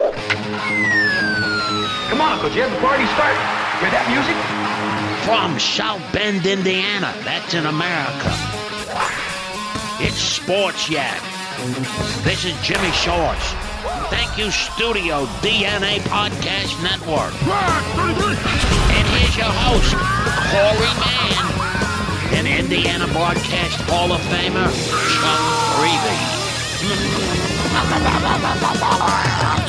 Come on, Uncle Jim, the party start. Hear that music? From South Bend, Indiana. That's in America. It's Sports Yak. This is Jimmy Shores. Thank you, Studio DNA Podcast Network. And here's your host, Corey Mann, and Indiana Broadcast Hall of Famer, Chuck Freeby.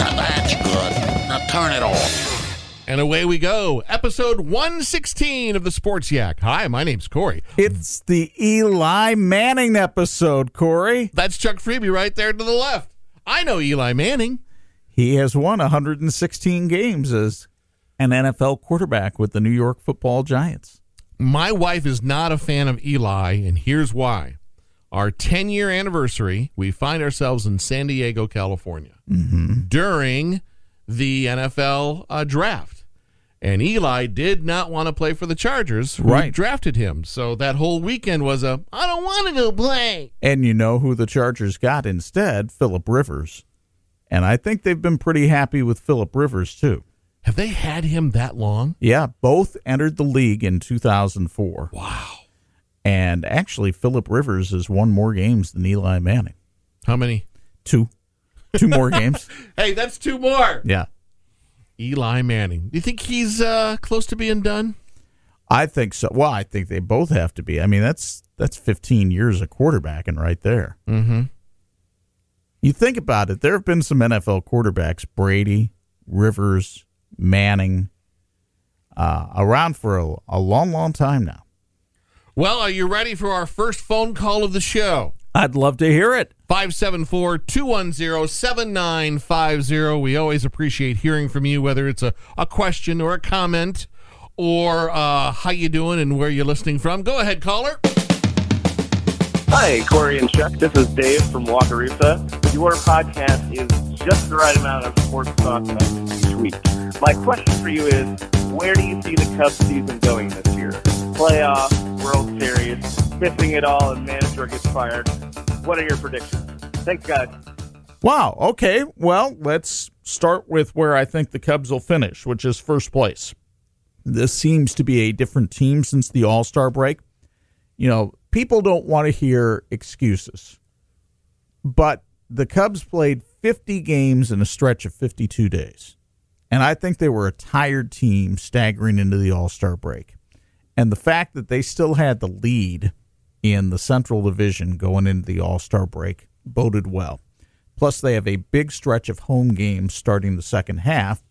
That's good. Now turn it off. And away we go. Episode 116 of the Sports Yak. Hi, my name's Corey. It's the Eli Manning episode, Corey. That's Chuck Freeby right there to the left. I know Eli Manning. He has won 116 games as an NFL quarterback with the New York football Giants. My wife is not a fan of Eli, and here's why. Our 10 year anniversary, we find ourselves in San Diego, California mm-hmm. during the NFL uh, draft. And Eli did not want to play for the Chargers, who Right. drafted him. So that whole weekend was a, I don't want to go play. And you know who the Chargers got instead? Philip Rivers. And I think they've been pretty happy with Philip Rivers, too. Have they had him that long? Yeah, both entered the league in 2004. Wow. And actually, Philip Rivers has won more games than Eli Manning. How many? Two. Two more games. Hey, that's two more. Yeah. Eli Manning. Do you think he's uh, close to being done? I think so. Well, I think they both have to be. I mean, that's that's 15 years of quarterbacking right there. Mm-hmm. You think about it. There have been some NFL quarterbacks: Brady, Rivers, Manning, uh, around for a, a long, long time now. Well, are you ready for our first phone call of the show? I'd love to hear it. 574 210 7950. We always appreciate hearing from you, whether it's a, a question or a comment or uh, how you doing and where you're listening from. Go ahead, caller. Hi, Corey and Chuck. This is Dave from Wakarusa. Your podcast is just the right amount of sports talk each week. My question for you is, where do you see the Cubs season going this year? Playoffs, World Series, missing it all, and manager gets fired. What are your predictions? Thanks, guys. Wow. Okay. Well, let's start with where I think the Cubs will finish, which is first place. This seems to be a different team since the All Star break. You know, people don't want to hear excuses, but the Cubs played 50 games in a stretch of 52 days. And I think they were a tired team staggering into the All Star break. And the fact that they still had the lead in the Central Division going into the All Star break boded well. Plus, they have a big stretch of home games starting the second half.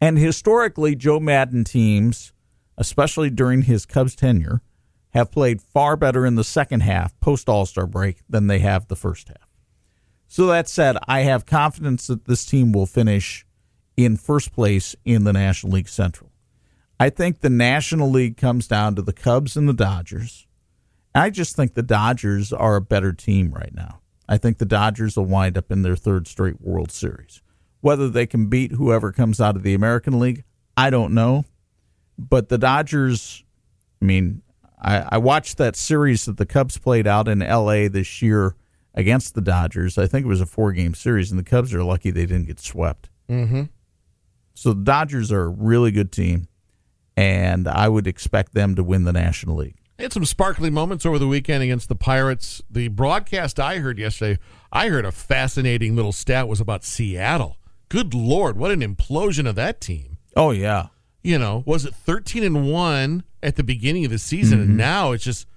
And historically, Joe Maddon teams, especially during his Cubs tenure, have played far better in the second half post All Star break than they have the first half. So, that said, I have confidence that this team will finish in first place in the National League Central. I think the National League comes down to the Cubs and the Dodgers. I just think the Dodgers are a better team right now. I think the Dodgers will wind up in their third straight World Series. Whether they can beat whoever comes out of the American League, I don't know. But the Dodgers, I mean, I, I watched that series that the Cubs played out in LA this year against the Dodgers. I think it was a four game series, and the Cubs are lucky they didn't get swept. Mm-hmm. So the Dodgers are a really good team, and I would expect them to win the National League. They had some sparkly moments over the weekend against the Pirates. The broadcast I heard yesterday, I heard a fascinating little stat was about Seattle. good lord, what an implosion of that team. Oh yeah. You know, was it 13 and 1 at the beginning of the season and now it's just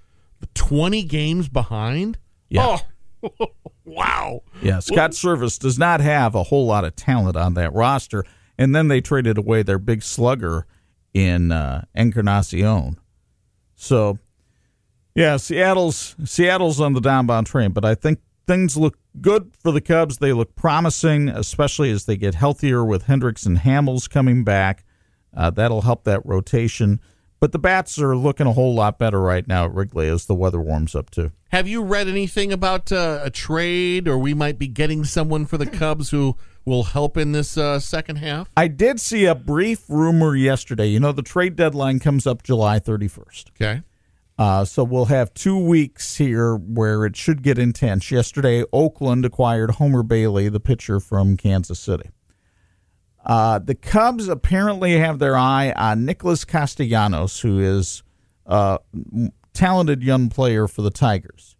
20 games behind? Yeah. Oh. wow. Yeah, Scott Servais does not have a whole lot of talent on that roster, and then they traded away their big slugger in uh, Encarnacion. So, yeah, Seattle's Seattle's on the downbound train, but I think things look good for the Cubs. They look promising, especially as they get healthier with Hendricks and Hamels coming back. Uh, that'll help that rotation. But the bats are looking a whole lot better right now at Wrigley as the weather warms up too. Have you read anything about uh, a trade or we might be getting someone for the Cubs who will help in this uh, second half? I did see a brief rumor yesterday. You know, the trade deadline comes up July 31st. Okay. Uh, so we'll have two weeks here where it should get intense. Yesterday, Oakland acquired Homer Bailey, the pitcher from Kansas City. Uh, the Cubs apparently have their eye on Nicholas Castellanos, who is a talented young player for the Tigers.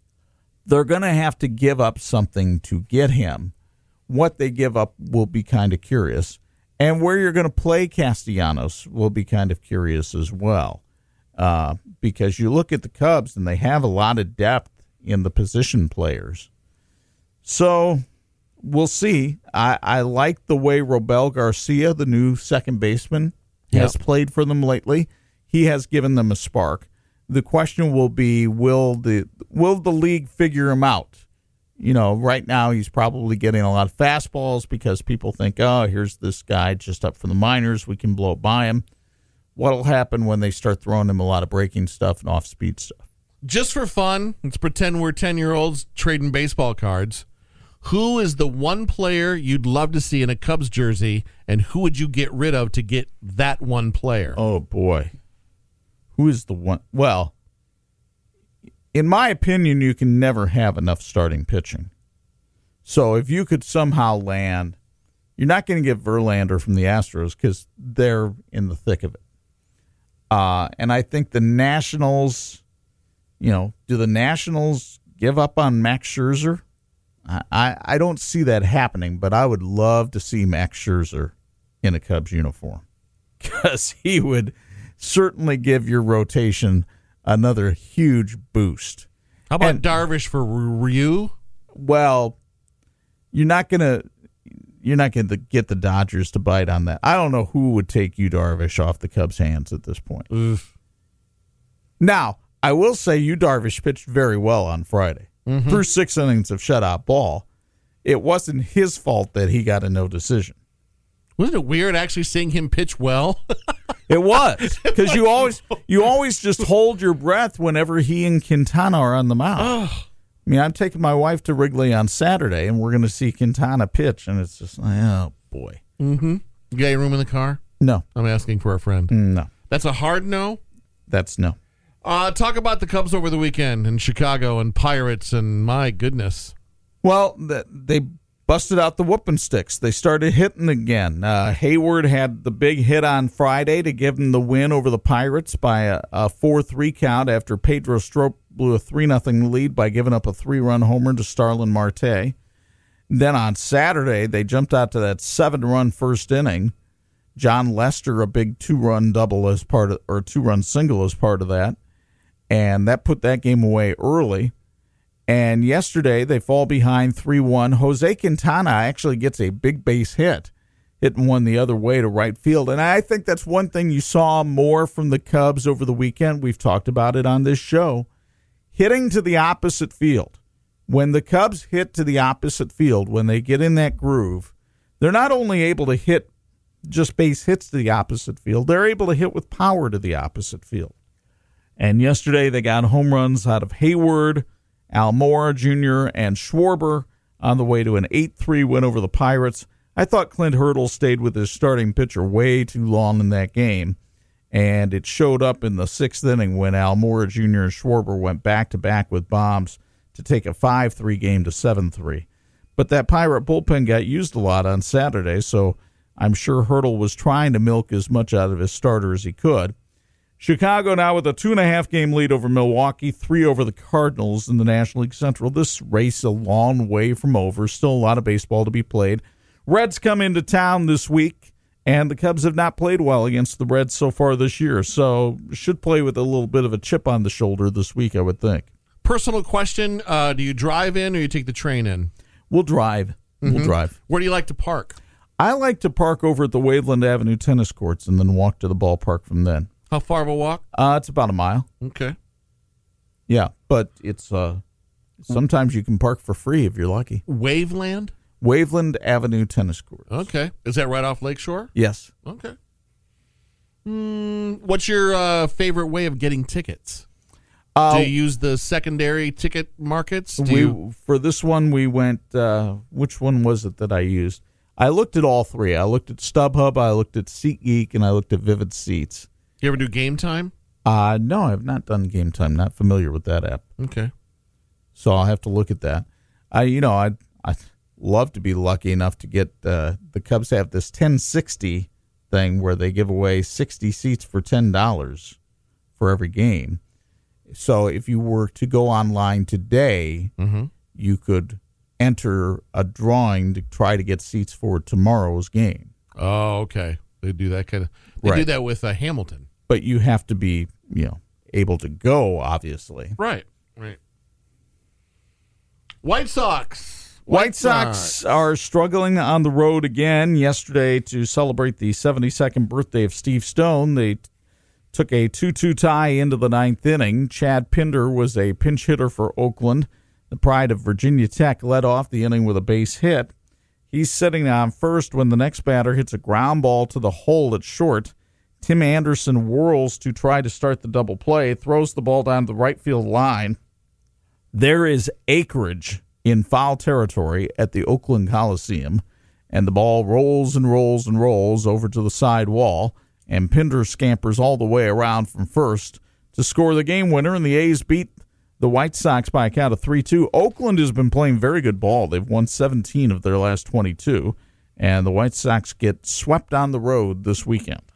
They're going to have to give up something to get him. What they give up will be kind of curious. And where you're going to play Castellanos will be kind of curious as well. Uh, because you look at the Cubs and they have a lot of depth in the position players. So we'll see. I, I like the way Robel Garcia, the new second baseman, has played for them lately. He has given them a spark. The question will be will the will the league figure him out? You know, right now he's probably getting a lot of fastballs because people think, oh, here's this guy just up from the minors. We can blow by him. What'll happen when they start throwing him a lot of breaking stuff and off speed stuff? Just for fun, let's pretend we're 10 year olds trading baseball cards. Who is the one player you'd love to see in a Cubs jersey, and who would you get rid of to get that one player? Oh boy. Who is the one? Well, in my opinion, you can never have enough starting pitching. So if you could somehow land, you're not going to get Verlander from the Astros because they're in the thick of it. Uh, and I think the Nationals, you know, do the Nationals give up on Max Scherzer? I, I, I don't see that happening, but I would love to see Max Scherzer in a Cubs uniform because he would certainly give your rotation another huge boost. How about and- Darvish for Ryu? Well, you're not gonna you're not going to get the Dodgers to bite on that. I don't know who would take Yu Darvish off the Cubs' hands at this point. Oof. Now, I will say Yu Darvish pitched very well on Friday. Mm-hmm. Through six innings of shutout ball, it wasn't his fault that he got a no decision. Wasn't it weird actually seeing him pitch well? It was because you always you always just hold your breath whenever he and Quintana are on the mound. I mean, I'm taking my wife to Wrigley on Saturday, and we're going to see Quintana pitch, and it's just like, oh boy, Mm-hmm. you got your room in the car? no, I'm asking for a friend. no, That's a hard no. that's no. Uh, talk about the Cubs over the weekend in Chicago and Pirates, and my goodness. Well, th- they busted out the whooping sticks. They started hitting again. Uh, Hayward had the big hit on Friday to give them the win over the Pirates by a, a 4 3 count after Pedro Strop blew a 3 0 lead by giving up a three run homer to Starling Marte. Then on Saturday, they jumped out to that seven run first inning. Jon Lester, a big two run double as part of, or two run single as part of that. And that put that game away early. And yesterday they fall behind 3 1. Jose Quintana actually gets a big base hit, hitting one the other way to right field. And I think that's one thing you saw more from the Cubs over the weekend. We've talked about it on this show. Hitting to the opposite field. When the Cubs hit to the opposite field, when they get in that groove, they're not only able to hit just base hits to the opposite field, they're able to hit with power to the opposite field. And yesterday they got home runs out of Hayward, Almora Jr., and Schwarber on the way to an 8 3 win over the Pirates. I thought Clint Hurdle stayed with his starting pitcher way too long in that game, and it showed up in the sixth inning when Almora Jr. and Schwarber went back to back with bombs to take a 5 3 game to 7 3. But that Pirate bullpen got used a lot on Saturday, so I'm sure Hurdle was trying to milk as much out of his starter as he could. Chicago now with a two and a half game lead over Milwaukee, three over the Cardinals in the National League Central. This race a long way from over. Still a lot of baseball to be played. Reds come into town this week, and the Cubs have not played well against the Reds so far this year. So should play with a little bit of a chip on the shoulder this week, I would think. Personal question: uh, Do you drive in or you take the train in? We'll drive. We'll drive. Where do you like to park? I like to park over at the Waveland Avenue tennis courts and then walk to the ballpark from then. How far of a walk? Uh, it's about a mile. Okay. Yeah, but it's uh, sometimes you can park for free if you're lucky. Waveland. Waveland Avenue tennis Court. Okay. Is that right off Lakeshore? Yes. Okay. Mm, what's your uh, favorite way of getting tickets? Uh, do you use the secondary ticket markets? Do we you, for this one we went. Uh, which one was it that I used? I looked at all three. I looked at StubHub, I looked at SeatGeek, and I looked at Vivid Seats. You ever do game time? Uh no, I've not done Game Time. Not familiar with that app, Okay. so I'll have to look at that. I, you know, I I love to be lucky enough to get uh, the Cubs have this 1060 thing where they give away 60 seats for ten dollars for every game. So if you were to go online today, Mm-hmm. you could enter a drawing to try to get seats for tomorrow's game. Oh, okay. They do that kind of. They do that with uh, Hamilton. But you have to be, you know, able to go, obviously. Right. Right. White Sox. White Sox are struggling on the road again. Yesterday, to celebrate the 72nd birthday of Steve Stone, they t- took a 2 2 tie into the ninth inning. Chad Pinder was a pinch hitter for Oakland. The pride of Virginia Tech led off the inning with a base hit. He's sitting on first when the next batter hits a ground ball to the hole at short. Tim Anderson whirls to try to start the double play, throws the ball down the right field line. There is acreage in foul territory at the Oakland Coliseum, and the ball rolls and rolls and rolls over to the side wall, and Pinder scampers all the way around from first to score the game winner, and the A's beat the White Sox by a count of 3 2. Oakland has been playing very good ball. They've won 17 of their last 22, and the White Sox get swept on the road this weekend.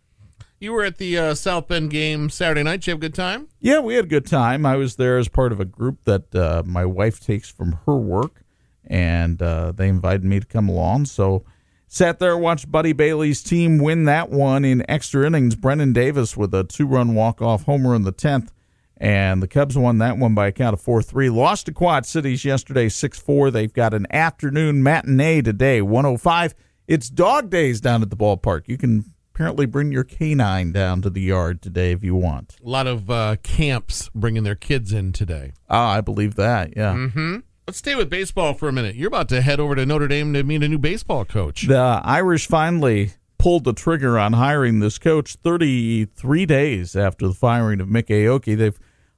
You were at the uh, South Bend game Saturday night. Did you have a good time? Yeah, we had a good time. I was there as part of a group that uh, my wife takes from her work, and uh, they invited me to come along. So, sat there, watched Buddy Bailey's team win that one in extra innings. Brennen Davis with a two-run walk-off homer in the tenth, and the Cubs won that one by a count of four-three. Lost to Quad Cities yesterday, six-four. They've got an afternoon matinee today, one o five. It's dog days down at the ballpark. You can apparently bring your canine down to the yard today if you want. A lot of uh, camps bringing their kids in today. Ah, I believe that. Yeah. Mm-hmm. Let's stay with baseball for a minute. You're about to head over to Notre Dame to meet a new baseball coach. The Irish finally pulled the trigger on hiring this coach 33 days after the firing of Mik Aoki. They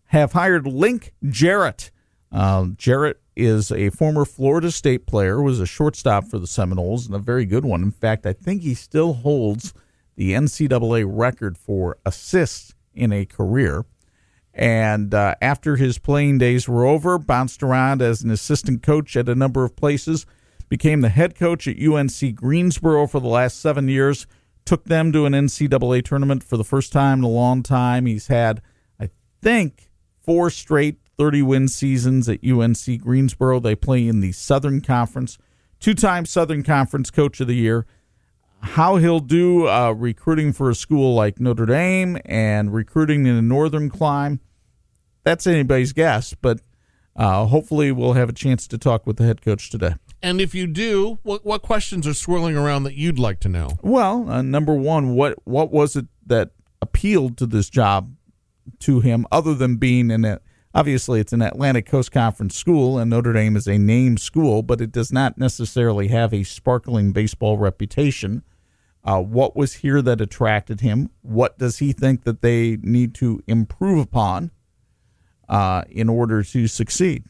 have hired Link Jarrett. Um, Jarrett is a former Florida State player, was a shortstop for the Seminoles, and a very good one. In fact, I think he still holds the NCAA record for assists in a career. And uh, after his playing days were over, bounced around as an assistant coach at a number of places, became the head coach at UNC Greensboro for the last seven years, took them to an NCAA tournament for the first time in a long time. He's had, I think, four straight 30 win seasons at UNC Greensboro. They play in the Southern Conference, two time Southern Conference Coach of the Year how he'll do uh, recruiting for a school like Notre Dame and recruiting in a northern climb, that's anybody's guess. But uh, hopefully, we'll have a chance to talk with the head coach today. And if you do, what, what questions are swirling around that you'd like to know? Well, uh, number one, what what was it that appealed to this job to him, other than being in it? Obviously, it's an Atlantic Coast Conference school, and Notre Dame is a named school, but it does not necessarily have a sparkling baseball reputation. Uh, what was here that attracted him? What does he think that they need to improve upon uh, in order to succeed?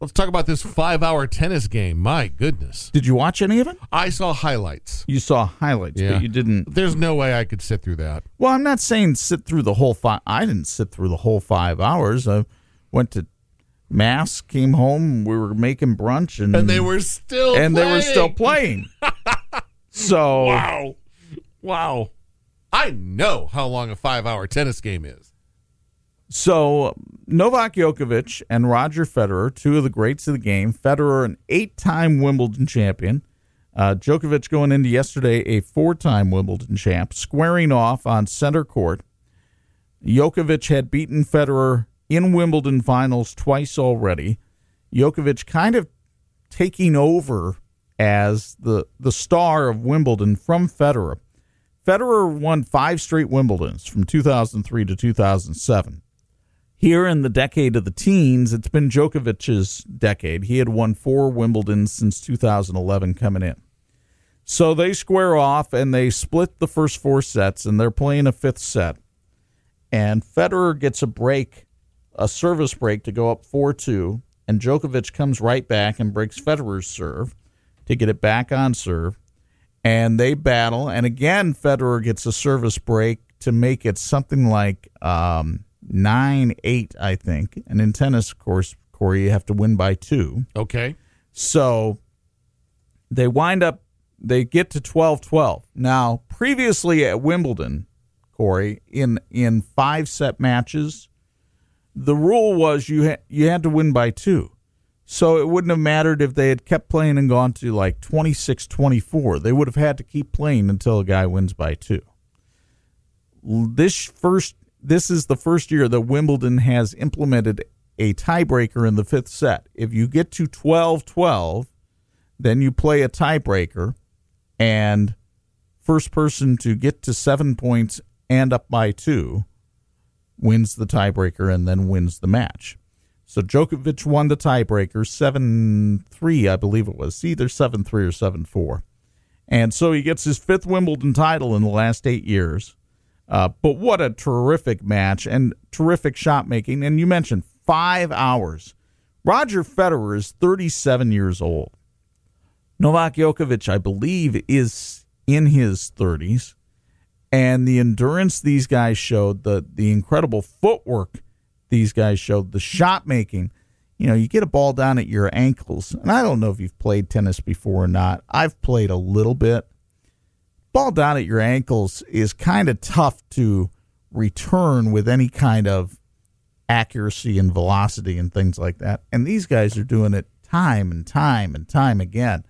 Let's talk about this five hour tennis game. My goodness. Did you watch any of it? I saw highlights. You saw highlights, but you didn't. There's no way I could sit through that. Well, I'm not saying sit through the whole five. I didn't sit through the whole five hours. I went to mass, came home, we were making brunch, and And they were still and they were still playing. so Wow. Wow. I know how long a five hour tennis game is. So Novak Djokovic and Roger Federer, two of the greats of the game. Federer, an eight-time Wimbledon champion. Uh, Djokovic going into yesterday a four-time Wimbledon champ, squaring off on center court. Djokovic had beaten Federer in Wimbledon finals twice already. Djokovic kind of taking over as the the star of Wimbledon from Federer. Federer won five straight Wimbledons from 2003 to 2007. Here in the decade of the teens, it's been Djokovic's decade. He had won four Wimbledons since 2011 coming in. So they square off and they split the first four sets, and they're playing a fifth set. And Federer gets a break, a service break to go up 4 2. And Djokovic comes right back and breaks Federer's serve to get it back on serve and they battle. And again, Federer gets a service break to make it something like um, nine eight, I think. And in tennis, of course, Corey, you have to win by two. Okay. So they wind up, they get to 12 12. Now, previously at Wimbledon, Corey, in, in five set matches, the rule was you, ha- you had to win by two. So it wouldn't have mattered if they had kept playing and gone to like 26 24. They would have had to keep playing until a guy wins by two. This first this is the first year that Wimbledon has implemented a tiebreaker in the fifth set. If you get to 12 12, then you play a tiebreaker, and first person to get to seven points and up by two wins the tiebreaker and then wins the match. So Djokovic won the tiebreaker 7 3, I believe it was, either 7 3 or 7 4. And so he gets his fifth Wimbledon title in the last eight years. Uh, but what a terrific match and terrific shot making. And you mentioned five hours. Roger Federer is 37 years old. Novak Djokovic, I believe, is in his 30s. And the endurance these guys showed, the, the incredible footwork these guys showed, the shot making. You know, you get a ball down at your ankles. And I don't know if you've played tennis before or not. I've played a little bit ball down at your ankles is kind of tough to return with any kind of accuracy and velocity and things like that. And these guys are doing it time and time and time again.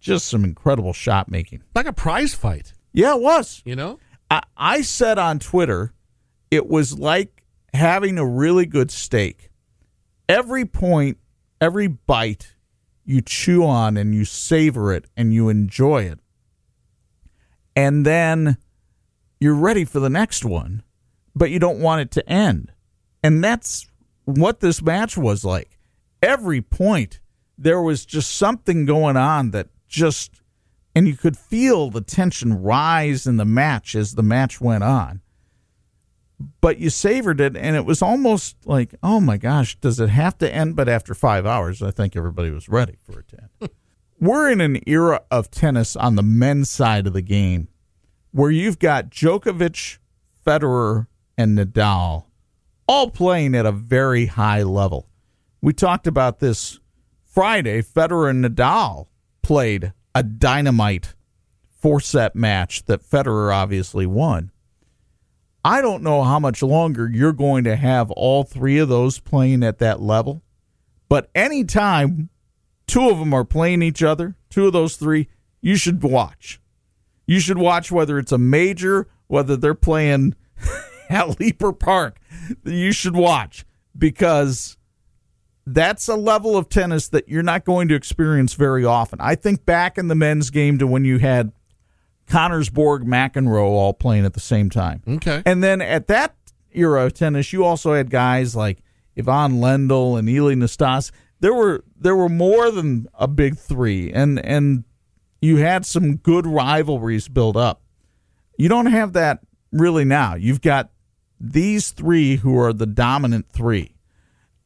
Just some incredible shot making. Like a prize fight, Yeah, it was. you know? I, I said on Twitter, it was like having a really good steak. Every point, every bite, you chew on and you savor it and you enjoy it. And then you're ready for the next one, but you don't want it to end. And that's what this match was like. Every point, there was just something going on that just, and you could feel the tension rise in the match as the match went on. But you savored it, and it was almost like, oh my gosh, does it have to end? But after five hours, I think everybody was ready for it to end. We're in an era of tennis on the men's side of the game where you've got Djokovic, Federer, and Nadal all playing at a very high level. We talked about this Friday. Federer and Nadal played a dynamite four set match that Federer obviously won. I don't know how much longer you're going to have all three of those playing at that level, but anytime two of them are playing each other, two of those three, you should watch. You should watch whether it's a major, whether they're playing at Leeper Park. You should watch because that's a level of tennis that you're not going to experience very often. I think back in the men's game to when you had Connors Borg, McEnroe all playing at the same time. Okay. And then at that era of tennis, you also had guys like Ivan Lendl and Ilie Nastase. There were there were more than a big three, and and you had some good rivalries built up. You don't have that really now. You've got these three who are the dominant three,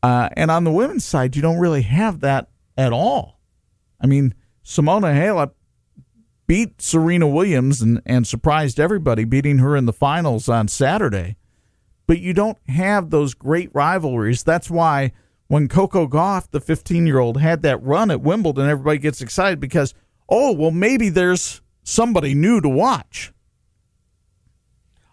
uh, and on the women's side, you don't really have that at all. I mean, Simona Halep beat Serena Williams and, and surprised everybody, beating her in the finals on Saturday. But you don't have those great rivalries. That's why when Coco Gauff, the 15 year old, had that run at Wimbledon, everybody gets excited because, oh, well, maybe there's somebody new to watch.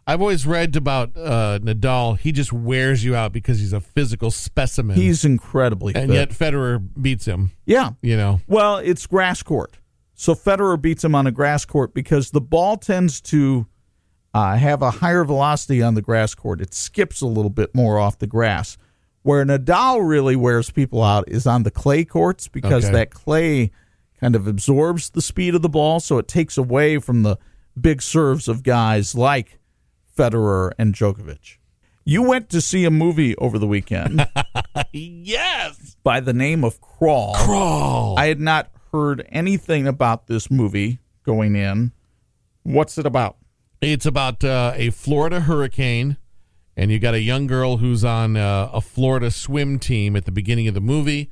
I've always read about uh, Nadal. He just wears you out because he's a physical specimen. He's incredibly and fit. yet Federer beats him. yeah. You know, Well, it's grass court. So Federer beats him on a grass court because the ball tends to uh, have a higher velocity on the grass court. It skips a little bit more off the grass. Where Nadal really wears people out is on the clay courts because Okay. that clay kind of absorbs the speed of the ball, so it takes away from the big serves of guys like Federer and Djokovic. You went to see a movie over the weekend Yes. by the name of Crawl. Crawl. I had not heard anything about this movie going in. What's it about? It's about uh, a Florida hurricane, and you got a young girl who's on uh, a Florida swim team at the beginning of the movie.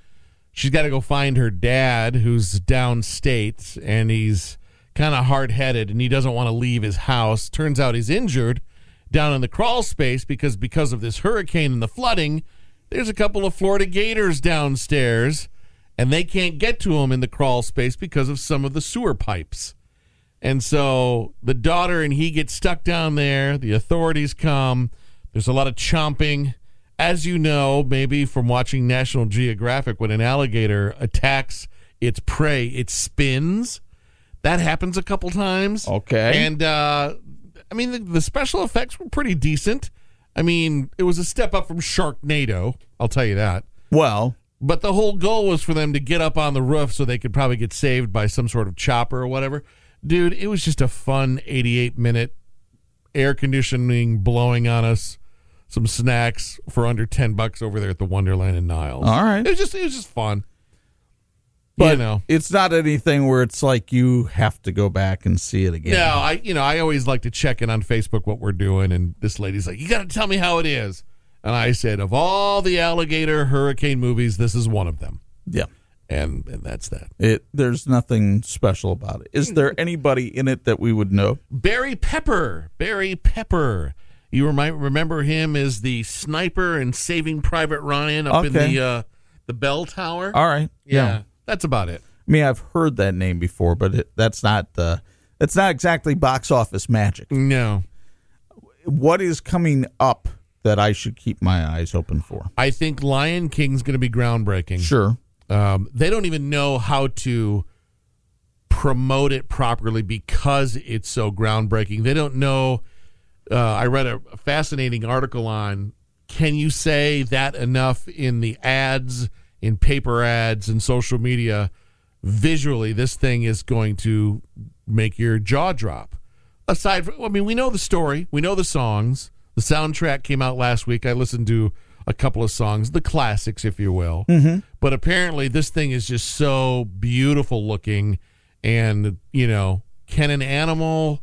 She's got to go find her dad, who's downstate, and he's kind of hard headed, and he doesn't want to leave his house. Turns out he's injured down in the crawl space because because of this hurricane and the flooding. There's a couple of Florida gators downstairs, and they can't get to him in the crawl space because of some of the sewer pipes. And so the daughter and he get stuck down there. The authorities come. There's a lot of chomping. As you know, maybe from watching National Geographic, when an alligator attacks its prey, it spins. That happens a couple times. Okay. And, uh, I mean, the, the special effects were pretty decent. I mean, it was a step up from Sharknado. I'll tell you that. Well, But the whole goal was for them to get up on the roof so they could probably get saved by some sort of chopper or whatever. Dude, it was just a fun 88 minute air conditioning blowing on us, some snacks for under 10 bucks over there at the Wonderland in Niles. All right. It was just it was just fun. but you know. it's not anything where it's like you have to go back and see it again. No, I you know, I always like to check in on Facebook what we're doing and this lady's like, "You got to tell me how it is." And I said, "Of all the alligator hurricane movies, this is one of them." Yeah. And and that's that. It there's nothing special about it. Is there anybody in it that we would know? Barry Pepper. Barry Pepper. You might remember him as the sniper in Saving Private Ryan up in the uh, the bell tower. All right. yeah, that's about it. I mean, I've heard that name before, but it, that's not uh, that's not exactly box office magic. No, What is coming up that I should keep my eyes open for? I think Lion King's going to be groundbreaking. Sure. Um, they don't even know how to promote it properly because it's so groundbreaking. They don't know. Uh, I read a fascinating article on can you say that enough in the ads, in paper ads, and social media? Visually, this thing is going to make your jaw drop. Aside from, I mean, we know the story, we know the songs. The soundtrack came out last week. I listened to a couple of songs, the classics, if you will. Mm-hmm. But apparently, this thing is just so beautiful looking. And, you know, can an animal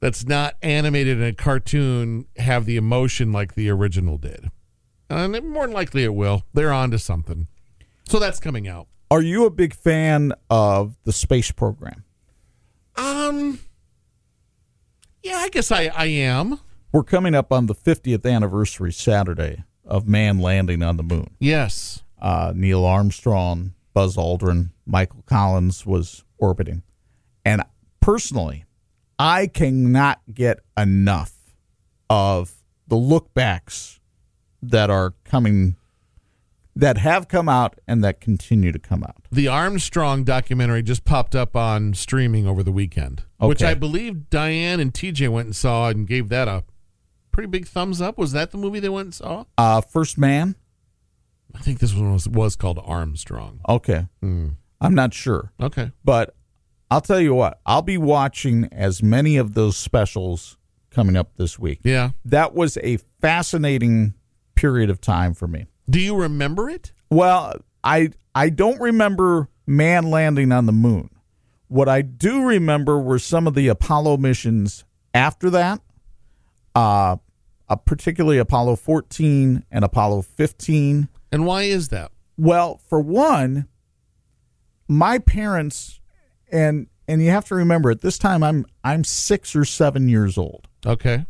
that's not animated in a cartoon have the emotion like the original did? And more than likely it will. They're on to something. So that's coming out. Are you a big fan of the space program? Um, yeah, I guess I, I am. We're coming up on the 50th anniversary Saturday of man landing on the moon. Yes. Uh, Neil Armstrong, Buzz Aldrin, Michael Collins was orbiting. And personally, I cannot get enough of the look backs that are coming, that have come out and that continue to come out. The Armstrong documentary just popped up on streaming over the weekend, which I believe Diane and TJ went and saw and gave that a pretty big thumbs up. Was that the movie they went and saw? Uh, First Man? I think this one was, was called Armstrong. Okay. I'm not sure. Okay. But I'll tell you what, I'll be watching as many of those specials coming up this week. Yeah. That was a fascinating period of time for me. Do you remember it? Well, I I don't remember man landing on the moon. What I do remember were some of the Apollo missions after that. Uh, uh particularly Apollo 14 and Apollo 15. And why is that? Well, for one, my parents and and you have to remember at this time I'm I'm 6 or 7 years old. Okay.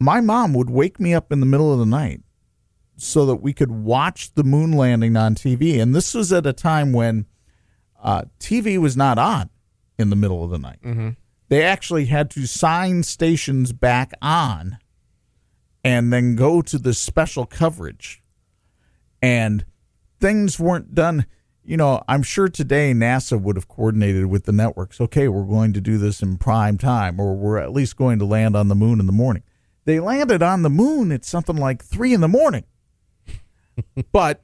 My mom would wake me up in the middle of the night so that we could watch the moon landing on TV and this was at a time when uh, TV was not on in the middle of the night. They actually had to sign stations back on and then go to the special coverage and things weren't done you know, I'm sure today NASA would have coordinated with the networks. Okay, we're going to do this in prime time, or we're at least going to land on the moon in the morning. They landed on the moon at something like three in the morning. but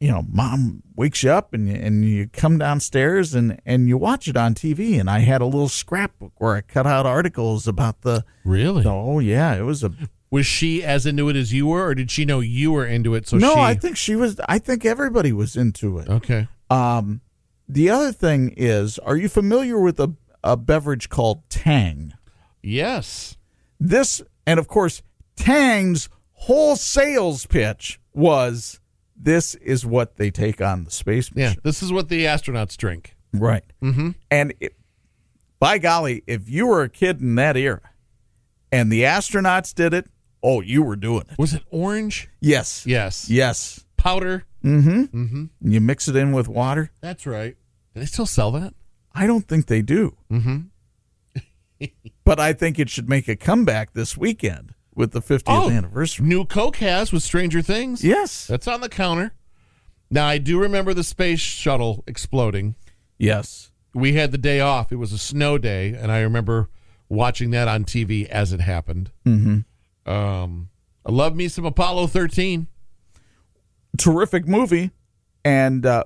you know, mom wakes you up and and you come downstairs and and you watch it on TV. And I had a little scrapbook where I cut out articles about the. Really? Oh yeah, it was a. Was she as into it as you were, or did she know you were into it? So no, she. I think she was. I think everybody was into it. Okay. Um, the other thing is, are you familiar with a a beverage called Tang? Yes. This, and of course, Tang's whole sales pitch was this is what they take on the space mission. Yeah. This is what the astronauts drink. Right. Mm-hmm. And it, by golly, if you were a kid in that era and the astronauts did it, oh, you were doing it. Was it orange? Yes. Yes. Yes. Powder. Mm-hmm. Mm-hmm. You mix it in with water. That's right. Do they still sell that? I don't think they do. Mm-hmm. but I think it should make a comeback this weekend with the 50th Oh. anniversary. New Coke has with Stranger Things. Yes. That's on the counter. Now I do remember the space shuttle exploding. Yes. We had the day off. It was a snow day, and I remember watching that on TV as it happened. Mm-hmm. Um, I love me some Apollo 13. terrific movie, and uh,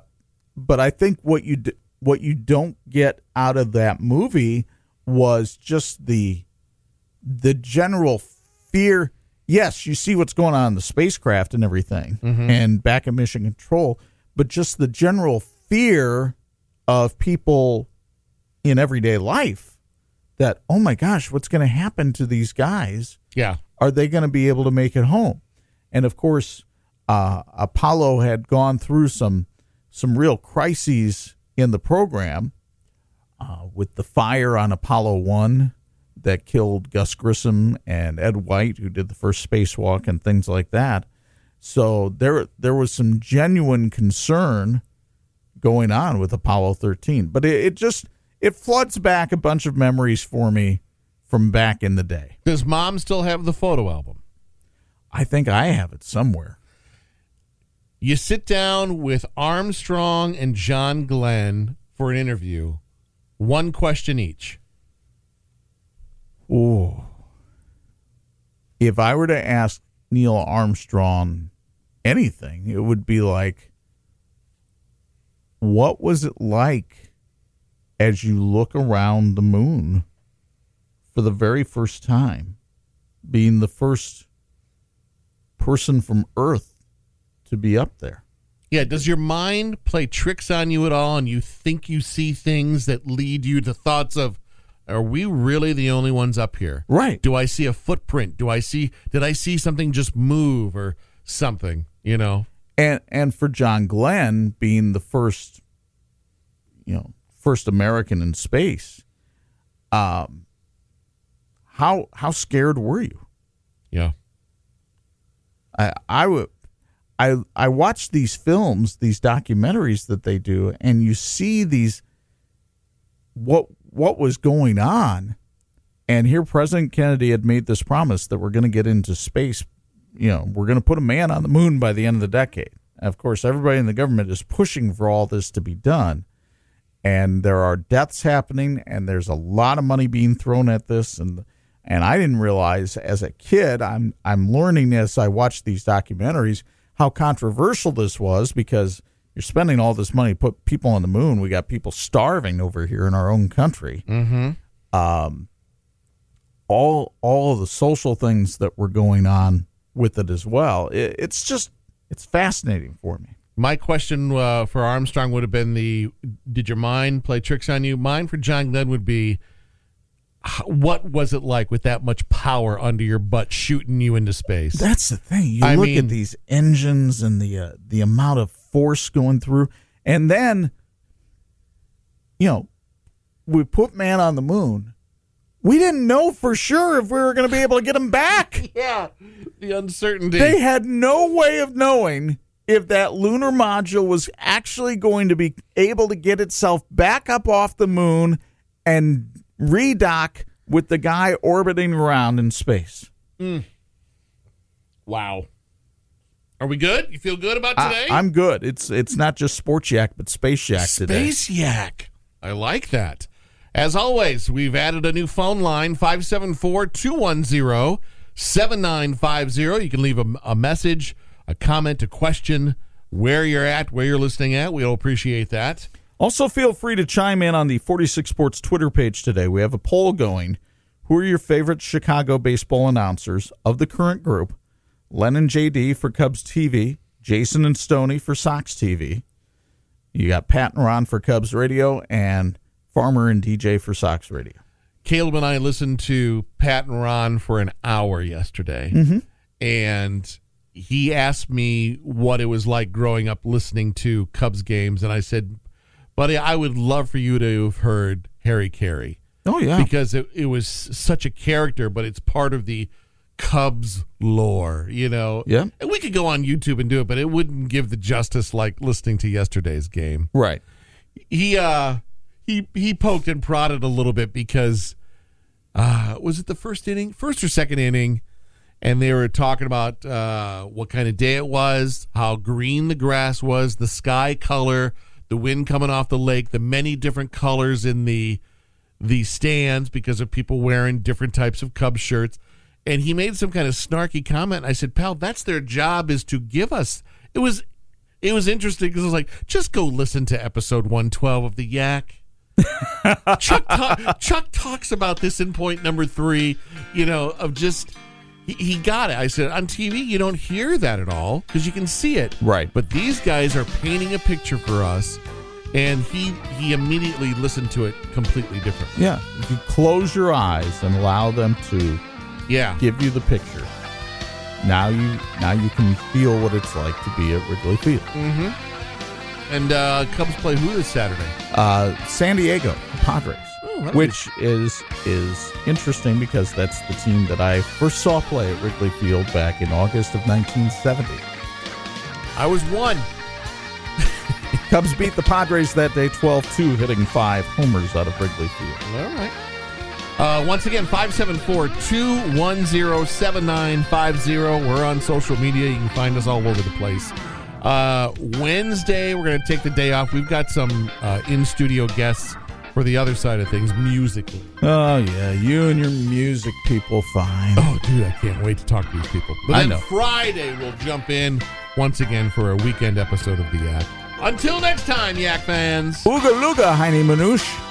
but I think what you d- what you don't get out of that movie was just the the general fear. Yes, you see what's going on in the spacecraft and everything, and back at mission control, but just the general fear of people in everyday life that oh my gosh, what's going to happen to these guys? Yeah. are they going to be able to make it home? And of course, uh, Apollo had gone through some some real crises in the program uh, with the fire on Apollo One that killed Gus Grissom and Ed White, who did the first spacewalk and things like that. So there there was some genuine concern going on with Apollo 13, but it, it just it floods back a bunch of memories for me from back in the day. Does mom still have the photo album? I think I have it somewhere. You sit down with Armstrong and John Glenn for an interview, one question each. Ooh. If I were to ask Neil Armstrong anything, it would be like, what was it like as you look around the moon for the very first time, being the first person from Earth to be up there? Yeah, does your mind play tricks on you at all and you think you see things that lead you to thoughts of are we really the only ones up here? Right. Do I see a footprint? Do I see did I see something just move or something, you know? and and for John Glenn being the first, you know, first American in space, um, how how scared were you? Yeah. I I would. I I watch these films, these documentaries that they do, and you see these what what was going on, and here President Kennedy had made this promise that we're going to get into space. You know, we're going to put a man on the moon by the end of the decade. And of course, everybody in the government is pushing for all this to be done, and there are deaths happening, and there's a lot of money being thrown at this, and and I didn't realize as a kid. I'm I'm learning as I watch these documentaries how controversial this was because you're spending all this money to put people on the moon. We got people starving over here in our own country. Mm-hmm. Um, all all of the social things that were going on with it as well. It, it's just it's fascinating for me. My question uh, for Armstrong would have been the did your mind play tricks on you? Mine for John Glenn would be what was it like with that much power under your butt shooting you into space? That's the thing. You I look mean- at these engines and the uh, the amount of force going through, and then, you know, we put man on the moon. We didn't know for sure if we were going to be able to get him back. yeah, the uncertainty. They had no way of knowing if that lunar module was actually going to be able to get itself back up off the moon and redock with the guy orbiting around in space. Mm. wow. Are we good? You feel good about today? I, am good. It's it's not just Sports Yak, but Space Yak today. Space Yak. I like that. As always, we've added a new phone line 574 210 7950. You can leave a, a, message, a comment, a question, where you're at, where you're listening at. We'll appreciate that. Also, feel free to chime in on the 46 Sports Twitter page today. We have a poll going. Who are your favorite Chicago baseball announcers of the current group? Len and JD for Cubs TV, Jason and Stony for Sox TV. You got Pat and Ron for Cubs Radio, and Farmer and DJ for Sox Radio. Caleb and I listened to Pat and Ron for an hour yesterday, mm-hmm. and he asked me what it was like growing up listening to Cubs games, and I said, "Buddy, I would love for you to have heard Harry Caray." Oh yeah, because it it was such a character, but it's part of the Cubs lore, you know. Yeah, and we could go on YouTube and do it, but it wouldn't give the justice like listening to yesterday's game. Right. He uh he he poked and prodded a little bit because uh was it the first inning, first or second inning, and they were talking about uh what kind of day it was, how green the grass was, the sky color, the wind coming off the lake, the many different colors in the the stands because of people wearing different types of Cubs shirts. And he made some kind of snarky comment. I said, "Pal, that's their job is to give us." It was it was interesting because I was like, "Just go listen to episode 112 of the Yak." Chuck ta- Chuck talks about this in point number three, you know, of just he, he got it. I said on TV you don't hear that at all because you can see it, right? But these guys are painting a picture for us, and he he immediately listened to it completely different. Yeah, if you close your eyes and allow them to, yeah, give you the picture. Now you now you can feel what it's like to be at Wrigley Field. Mm-hmm. And uh, Cubs play who this Saturday? Uh, San Diego Padres, oh, which be... is is interesting because that's the team that I first saw play at Wrigley Field back in August of 1970. I was one. Cubs beat the Padres that day 12-2, hitting five homers out of Wrigley Field. All right. Uh, once again, 574-210-7950. We're on social media. You can find us all over the place. Uh, Wednesday, we're going to take the day off. We've got some uh, in studio guests for the other side of things musically. Oh, yeah. You and your music people, fine. Oh, dude, I can't wait to talk to these people. But I know. Friday, we'll jump in once again for a weekend episode of The Yak. Until next time, Yak fans. Ooga Luga, Heine Manouche.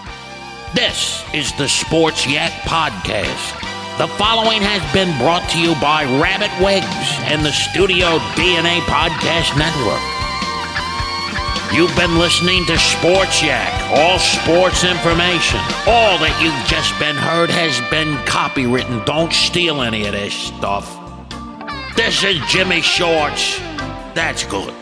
This is the Sports Yak Podcast. The following has been brought to you by Rabbit Wigs and the Studio DNA Podcast Network. You've been listening to Sports Yak, all sports information. All that you've just been heard has been copywritten. Don't steal any of this stuff. This is Jimmy Shorts. That's good.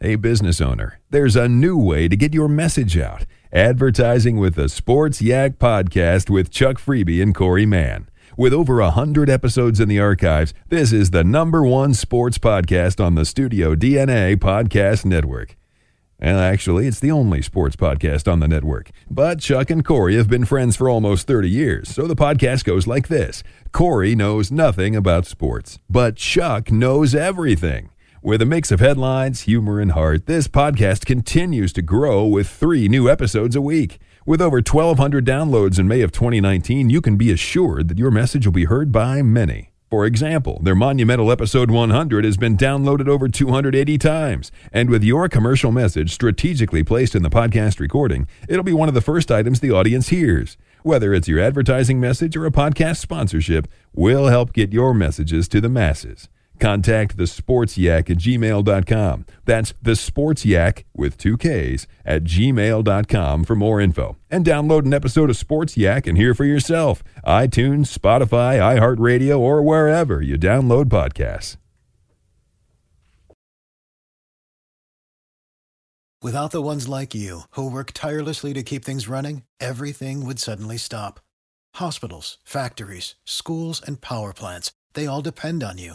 A business owner, there's a new way to get your message out. Advertising with the Sports Yak Podcast with Chuck Freeby and Corey Mann. With over a hundred episodes in the archives, this is the number one sports podcast on the Studio DNA Podcast Network. And actually, it's the only sports podcast on the network. But Chuck and Corey have been friends for almost 30 years, so the podcast goes like this Corey knows nothing about sports, but Chuck knows everything. With a mix of headlines, humor, and heart, this podcast continues to grow with three new episodes a week. With over 1,200 downloads in May of 2019, you can be assured that your message will be heard by many. For example, their monumental episode 100 has been downloaded over 280 times. And with your commercial message strategically placed in the podcast recording, it'll be one of the first items the audience hears. Whether it's your advertising message or a podcast sponsorship, we'll help get your messages to the masses. Contact the Sports Yak at gmail.com. That's the Sports Yak with two Ks at gmail.com for more info. And download an episode of Sports Yak and hear for yourself. iTunes, Spotify, iHeartRadio, or wherever you download podcasts. Without the ones like you, who work tirelessly to keep things running, everything would suddenly stop. Hospitals, factories, schools, and power plants, they all depend on you.